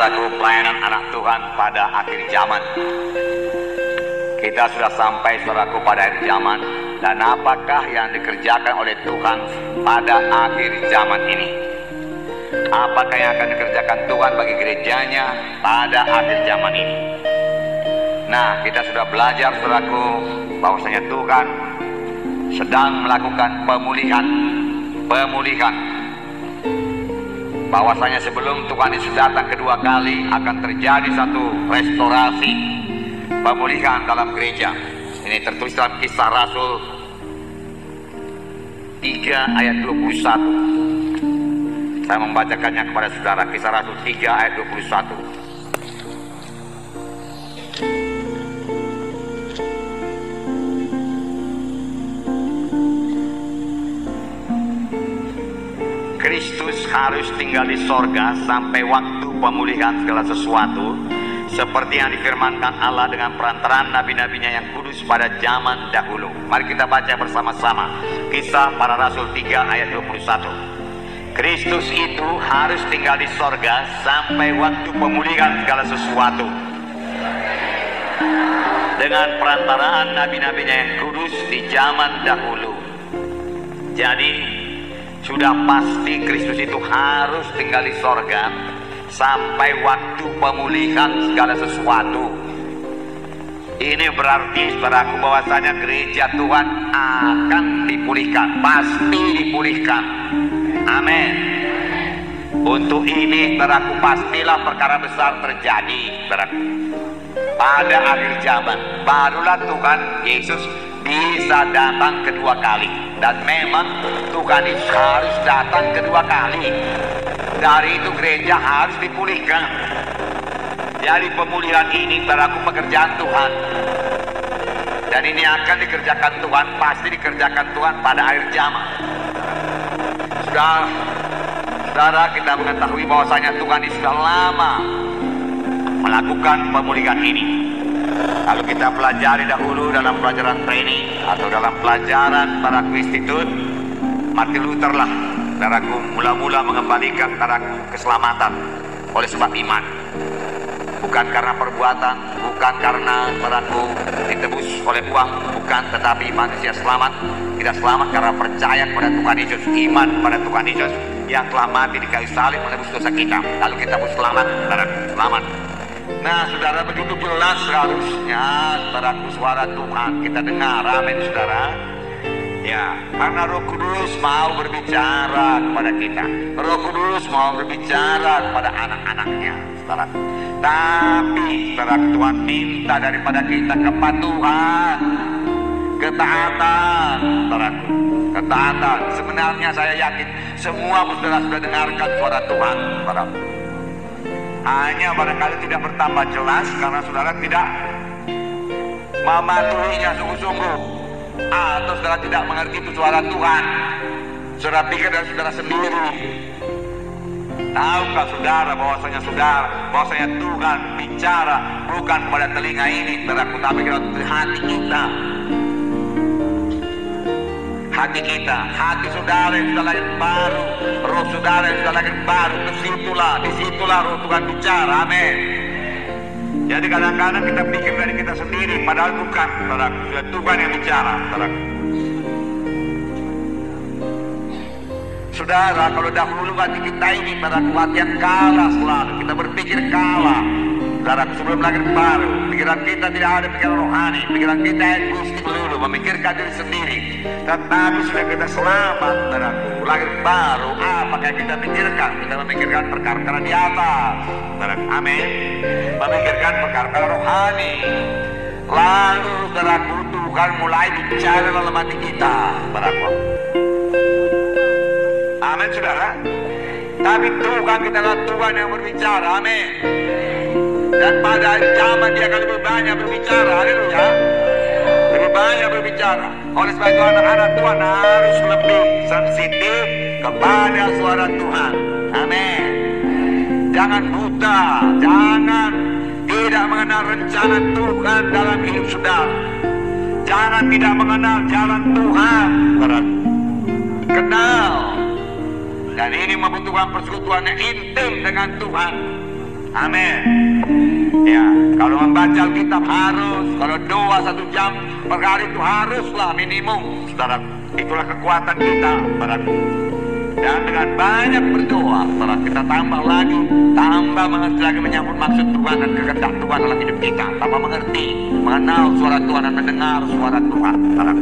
saudaraku pelayanan anak Tuhan pada akhir zaman. Kita sudah sampai saudaraku pada akhir zaman dan apakah yang dikerjakan oleh Tuhan pada akhir zaman ini? Apakah yang akan dikerjakan Tuhan bagi gerejanya pada akhir zaman ini? Nah, kita sudah belajar saudaraku bahwasanya Tuhan sedang melakukan pemulihan pemulihan bahwasanya sebelum Tuhan Yesus datang kedua kali akan terjadi satu restorasi pemulihan dalam gereja. Ini tertulis dalam kisah Rasul 3 ayat 21. Saya membacakannya kepada saudara kisah Rasul 3 ayat 21. Harus tinggal di sorga sampai waktu pemulihan segala sesuatu seperti yang difirmankan Allah dengan perantaraan nabi-nabinya yang kudus pada zaman dahulu. Mari kita baca bersama-sama kisah para rasul 3 ayat 21. Kristus itu harus tinggal di sorga sampai waktu pemulihan segala sesuatu dengan perantaraan nabi-nabinya yang kudus di zaman dahulu. Jadi sudah pasti Kristus itu harus tinggal di sorga sampai waktu pemulihan segala sesuatu. Ini berarti saudaraku bahwasanya gereja Tuhan akan dipulihkan, pasti dipulihkan. Amin. Untuk ini saudaraku pastilah perkara besar terjadi saudaraku. Pada akhir zaman barulah Tuhan Yesus bisa datang kedua kali. Dan memang Tuhan Yesus harus datang kedua kali. Dari itu gereja harus dipulihkan. Jadi pemulihan ini berlaku pekerjaan Tuhan. Dan ini akan dikerjakan Tuhan pasti dikerjakan Tuhan pada akhir zaman. Sudah saudara kita mengetahui bahwasanya Tuhan sudah lama melakukan pemulihan ini kalau kita pelajari dahulu dalam pelajaran training atau dalam pelajaran para institut, Martin Luther lah daraku mula-mula mengembalikan daraku keselamatan oleh sebab iman. Bukan karena perbuatan, bukan karena daraku ditebus oleh uang, bukan tetapi manusia selamat tidak selamat karena percaya kepada Tuhan Yesus, iman pada Tuhan Yesus yang telah mati di kayu salib menebus dosa kita. Lalu kita pun selamat, daraku, selamat. Nah, saudara begitu jelas harusnya saudaraku suara Tuhan kita dengar, amin saudara. Ya, karena Roh Kudus mau berbicara kepada kita. Roh Kudus mau berbicara kepada anak-anaknya, saudara. Tapi, saudara Tuhan minta daripada kita kepatuhan, ketaatan, saudaraku. Ketaatan. Sebenarnya saya yakin semua saudara sudah dengarkan suara Tuhan, saudara hanya barangkali tidak bertambah jelas karena saudara tidak mematuhinya sungguh-sungguh. Atau saudara tidak mengerti itu suara Tuhan. Saudara pikir dan saudara sendiri. Tahukah saudara bahwasanya saudara bahwasanya Tuhan bicara bukan kepada telinga ini. Saudara tapi kepada hati kita hati kita, hati saudara yang sudah lahir baru, roh saudara yang sudah lahir baru, di situlah, di situlah roh Tuhan bicara, amin. Jadi kadang-kadang kita pikir dari kita sendiri, padahal bukan, saudara, Tuhan yang bicara, saudara. Saudara, kalau dahulu hati kita ini pada kematian kalah selalu, kita berpikir kalah, Saudara, sebelum lahir baru, pikiran kita tidak ada pikiran rohani, pikiran kita egoistik dulu, memikirkan diri sendiri. Tetapi sudah kita selamat, saudaraku, lahir baru, apa yang kita pikirkan? Kita memikirkan perkara-perkara di atas, saudaraku, amin. Memikirkan perkara-perkara rohani. Lalu, saudaraku, Tuhan mulai bicara dalam hati kita, saudaraku. Amin, saudara. Tapi Tuhan kita adalah Tuhan yang berbicara, amin. Dan pada zaman dia akan lebih banyak berbicara. Haleluya. Lebih banyak berbicara. Oleh sebab itu anak-anak Tuhan harus lebih sensitif kepada suara Tuhan. Amin. Jangan buta. Jangan tidak mengenal rencana Tuhan dalam hidup saudara. Jangan tidak mengenal jalan Tuhan. Kenal. Dan ini membutuhkan persekutuan yang intim dengan Tuhan Amin. Ya, kalau membaca Alkitab harus, kalau doa satu jam per hari itu haruslah minimum, saudara. Itulah kekuatan kita, saudaraku. Dan dengan banyak berdoa, saudara, kita tambah lagi, tambah mengerti lagi menyambut maksud Tuhan dan kehendak Tuhan dalam hidup kita. Tambah mengerti, mengenal suara Tuhan dan mendengar suara Tuhan, saudara.